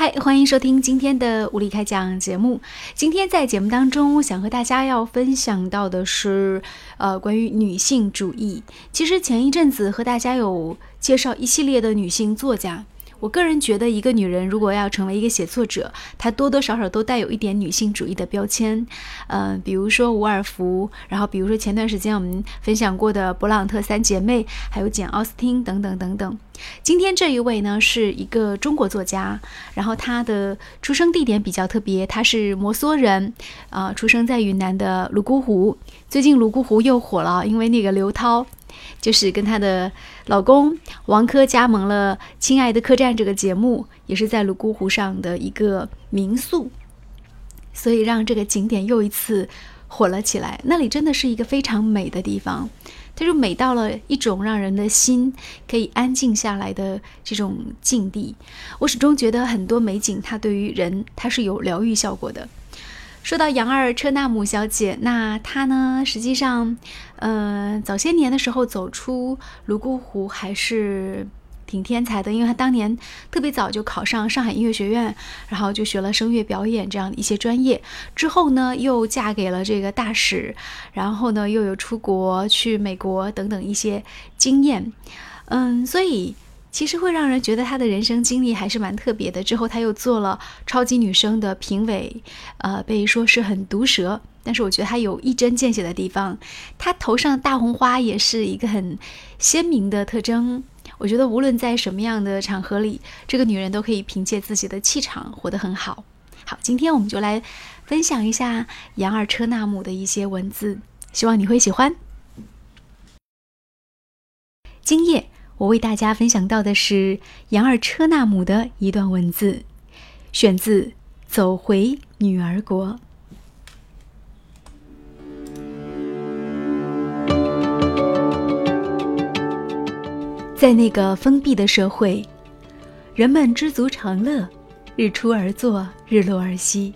嗨，欢迎收听今天的物理开讲节目。今天在节目当中，想和大家要分享到的是，呃，关于女性主义。其实前一阵子和大家有介绍一系列的女性作家。我个人觉得，一个女人如果要成为一个写作者，她多多少少都带有一点女性主义的标签。嗯，比如说伍尔夫，然后比如说前段时间我们分享过的勃朗特三姐妹，还有简·奥斯汀等等等等。今天这一位呢，是一个中国作家，然后她的出生地点比较特别，她是摩梭人，啊，出生在云南的泸沽湖。最近泸沽湖又火了，因为那个刘涛。就是跟她的老公王珂加盟了《亲爱的客栈》这个节目，也是在泸沽湖上的一个民宿，所以让这个景点又一次火了起来。那里真的是一个非常美的地方，它就美到了一种让人的心可以安静下来的这种境地。我始终觉得很多美景，它对于人它是有疗愈效果的。说到杨二车纳姆小姐，那她呢？实际上，呃，早些年的时候走出泸沽湖还是挺天才的，因为她当年特别早就考上上海音乐学院，然后就学了声乐表演这样的一些专业。之后呢，又嫁给了这个大使，然后呢，又有出国去美国等等一些经验。嗯，所以。其实会让人觉得她的人生经历还是蛮特别的。之后她又做了超级女声的评委，呃，被说是很毒舌，但是我觉得她有一针见血的地方。她头上大红花也是一个很鲜明的特征。我觉得无论在什么样的场合里，这个女人都可以凭借自己的气场活得很好。好，今天我们就来分享一下杨尔车纳姆的一些文字，希望你会喜欢。今夜。我为大家分享到的是杨尔车纳姆的一段文字，选自《走回女儿国》。在那个封闭的社会，人们知足常乐，日出而作，日落而息，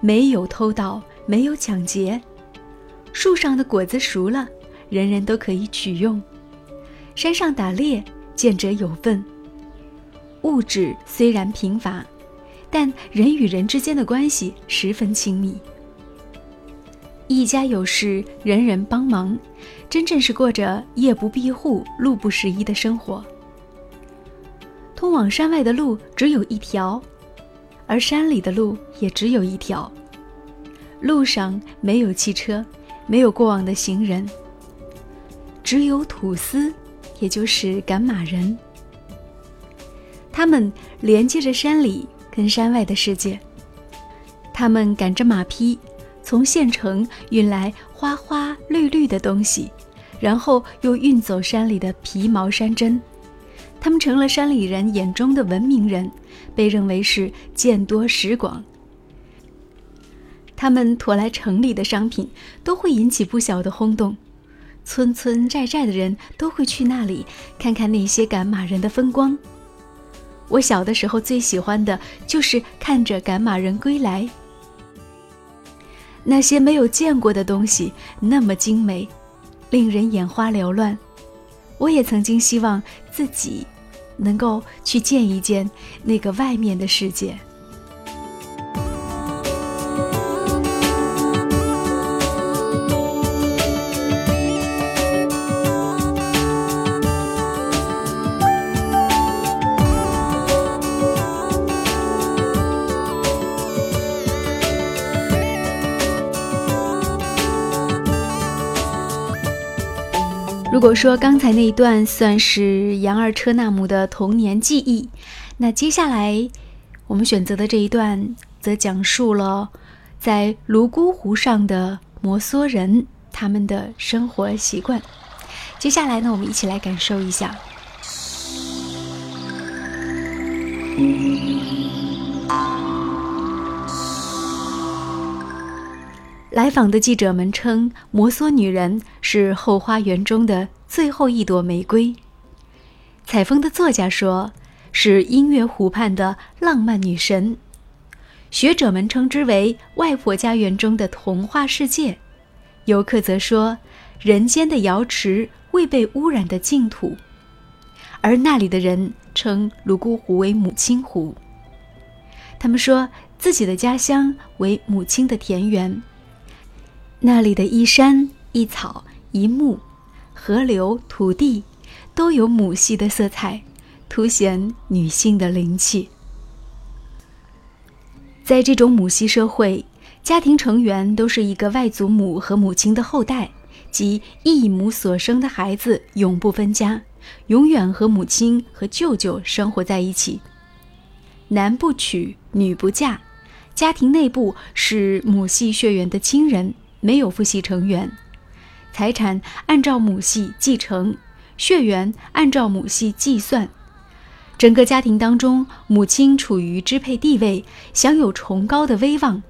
没有偷盗，没有抢劫，树上的果子熟了，人人都可以取用。山上打猎，见者有份。物质虽然贫乏，但人与人之间的关系十分亲密。一家有事，人人帮忙，真正是过着夜不闭户、路不拾遗的生活。通往山外的路只有一条，而山里的路也只有一条。路上没有汽车，没有过往的行人，只有土司。也就是赶马人，他们连接着山里跟山外的世界。他们赶着马匹，从县城运来花花绿绿的东西，然后又运走山里的皮毛山珍。他们成了山里人眼中的文明人，被认为是见多识广。他们驮来城里的商品，都会引起不小的轰动。村村寨寨的人都会去那里看看那些赶马人的风光。我小的时候最喜欢的就是看着赶马人归来，那些没有见过的东西那么精美，令人眼花缭乱。我也曾经希望自己能够去见一见那个外面的世界。如果说刚才那一段算是杨二车纳姆的童年记忆，那接下来我们选择的这一段则讲述了在泸沽湖上的摩梭人他们的生活习惯。接下来呢，我们一起来感受一下。来访的记者们称，摩梭女人是后花园中的最后一朵玫瑰。采风的作家说，是音乐湖畔的浪漫女神。学者们称之为外婆家园中的童话世界。游客则说，人间的瑶池，未被污染的净土。而那里的人称泸沽湖为母亲湖。他们说自己的家乡为母亲的田园，那里的一山一草一木、河流、土地，都有母系的色彩，凸显女性的灵气。在这种母系社会，家庭成员都是一个外祖母和母亲的后代，即异母所生的孩子永不分家，永远和母亲和舅舅生活在一起。男不娶，女不嫁，家庭内部是母系血缘的亲人，没有父系成员。财产按照母系继承，血缘按照母系计算。整个家庭当中，母亲处于支配地位，享有崇高的威望。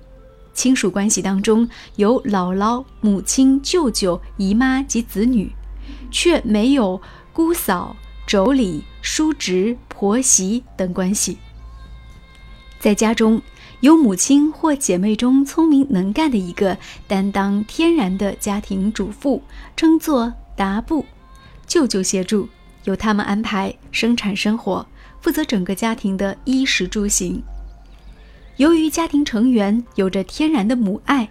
亲属关系当中有姥姥、母亲、舅舅、姨妈及子女，却没有姑嫂、妯娌、叔侄、婆媳等关系。在家中，有母亲或姐妹中聪明能干的一个，担当天然的家庭主妇，称作达布；舅舅协助，由他们安排生产生活，负责整个家庭的衣食住行。由于家庭成员有着天然的母爱，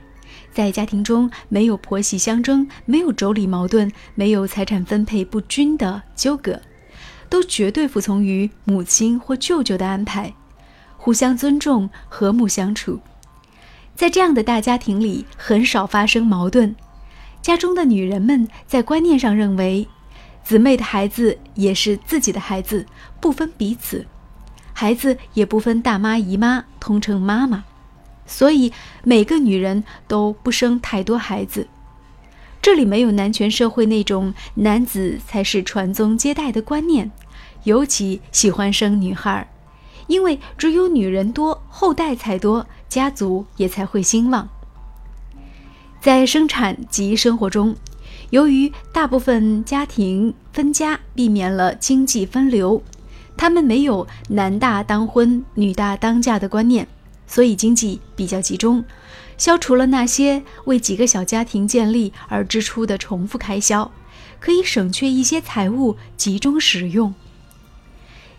在家庭中没有婆媳相争，没有妯娌矛盾，没有财产分配不均的纠葛，都绝对服从于母亲或舅舅的安排。互相尊重，和睦相处，在这样的大家庭里，很少发生矛盾。家中的女人们在观念上认为，姊妹的孩子也是自己的孩子，不分彼此，孩子也不分大妈姨妈，通称妈妈。所以每个女人都不生太多孩子。这里没有男权社会那种男子才是传宗接代的观念，尤其喜欢生女孩。因为只有女人多，后代才多，家族也才会兴旺。在生产及生活中，由于大部分家庭分家，避免了经济分流，他们没有男大当婚、女大当嫁的观念，所以经济比较集中，消除了那些为几个小家庭建立而支出的重复开销，可以省却一些财物，集中使用。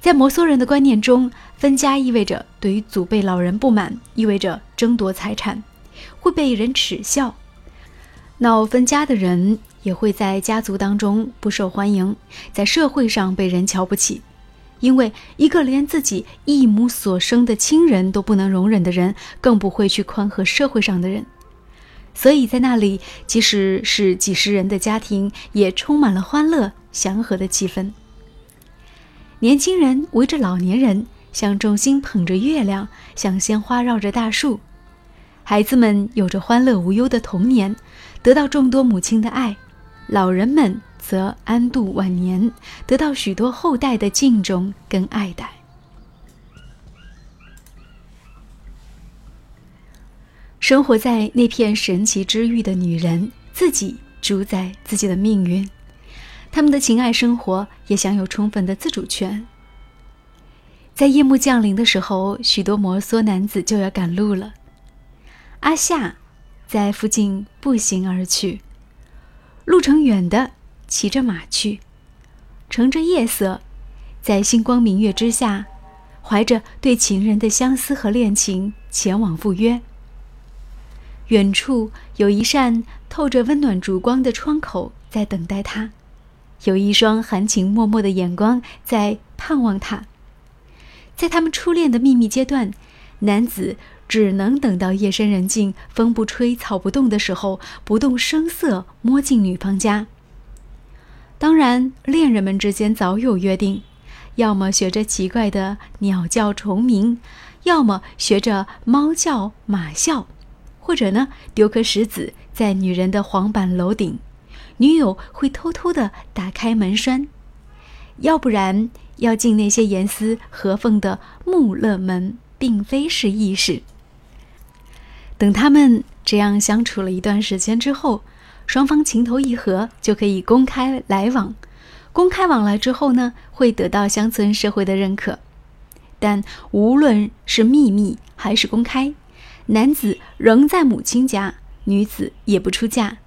在摩梭人的观念中，分家意味着对于祖辈老人不满，意味着争夺财产，会被人耻笑。闹分家的人也会在家族当中不受欢迎，在社会上被人瞧不起。因为一个连自己一母所生的亲人都不能容忍的人，更不会去宽和社会上的人。所以在那里，即使是几十人的家庭，也充满了欢乐祥和的气氛。年轻人围着老年人，像众星捧着月亮，像鲜花绕着大树。孩子们有着欢乐无忧的童年，得到众多母亲的爱；老人们则安度晚年，得到许多后代的敬重跟爱戴。生活在那片神奇之域的女人，自己主宰自己的命运。他们的情爱生活也享有充分的自主权。在夜幕降临的时候，许多摩梭男子就要赶路了。阿夏在附近步行而去，路程远的骑着马去，乘着夜色，在星光明月之下，怀着对情人的相思和恋情前往赴约。远处有一扇透着温暖烛光的窗口在等待他。有一双含情脉脉的眼光在盼望他。在他们初恋的秘密阶段，男子只能等到夜深人静、风不吹草不动的时候，不动声色摸进女方家。当然，恋人们之间早有约定，要么学着奇怪的鸟叫虫鸣，要么学着猫叫马叫，或者呢，丢颗石子在女人的黄板楼顶。女友会偷偷的打开门栓，要不然要进那些严丝合缝的木勒门，并非是易事。等他们这样相处了一段时间之后，双方情投意合，就可以公开来往。公开往来之后呢，会得到乡村社会的认可。但无论是秘密还是公开，男子仍在母亲家，女子也不出嫁。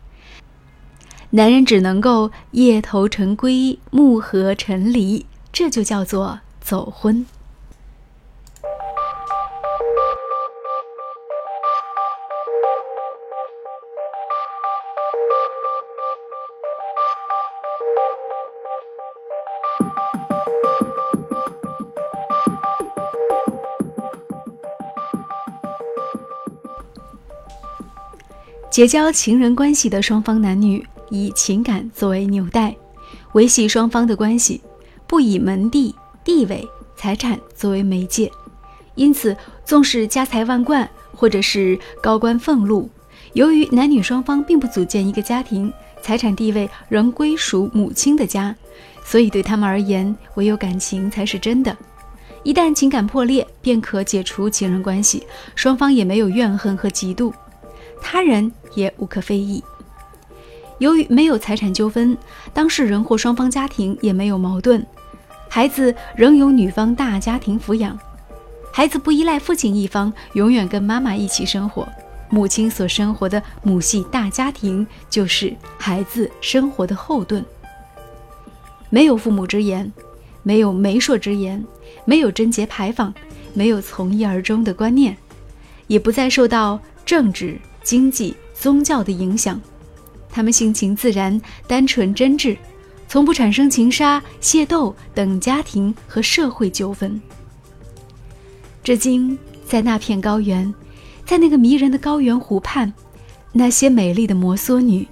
男人只能够夜投成归暮合成离这就叫做走婚。结交情人关系的双方男女以情感作为纽带，维系双方的关系，不以门第、地位、财产作为媒介。因此，纵使家财万贯或者是高官俸禄，由于男女双方并不组建一个家庭，财产地位仍归属母亲的家，所以对他们而言，唯有感情才是真的。一旦情感破裂，便可解除情人关系，双方也没有怨恨和嫉妒。他人也无可非议。由于没有财产纠纷，当事人或双方家庭也没有矛盾，孩子仍由女方大家庭抚养。孩子不依赖父亲一方，永远跟妈妈一起生活。母亲所生活的母系大家庭就是孩子生活的后盾。没有父母之言，没有媒妁之言，没有贞洁牌坊，没有从一而终的观念，也不再受到政治。经济、宗教的影响，他们性情自然、单纯真挚，从不产生情杀、械斗等家庭和社会纠纷。至今，在那片高原，在那个迷人的高原湖畔，那些美丽的摩梭女，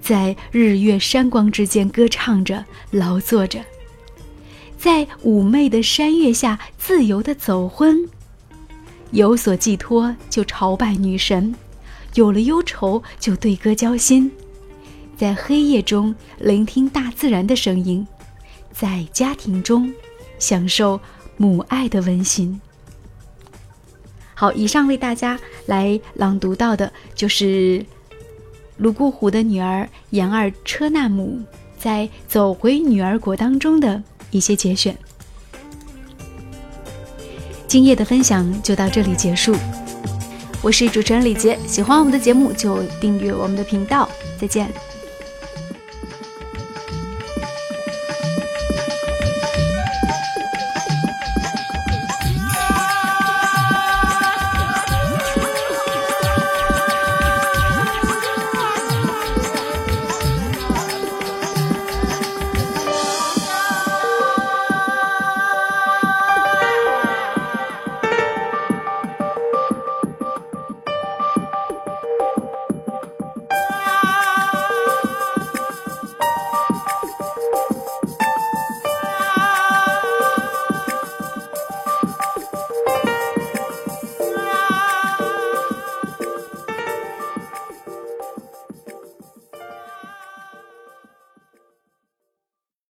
在日月山光之间歌唱着、劳作着，在妩媚的山月下自由地走婚，有所寄托就朝拜女神。有了忧愁，就对歌交心，在黑夜中聆听大自然的声音，在家庭中享受母爱的温馨。好，以上为大家来朗读到的就是泸沽湖的女儿杨二车纳姆在《走回女儿国》当中的一些节选。今夜的分享就到这里结束。我是主持人李杰，喜欢我们的节目就订阅我们的频道，再见。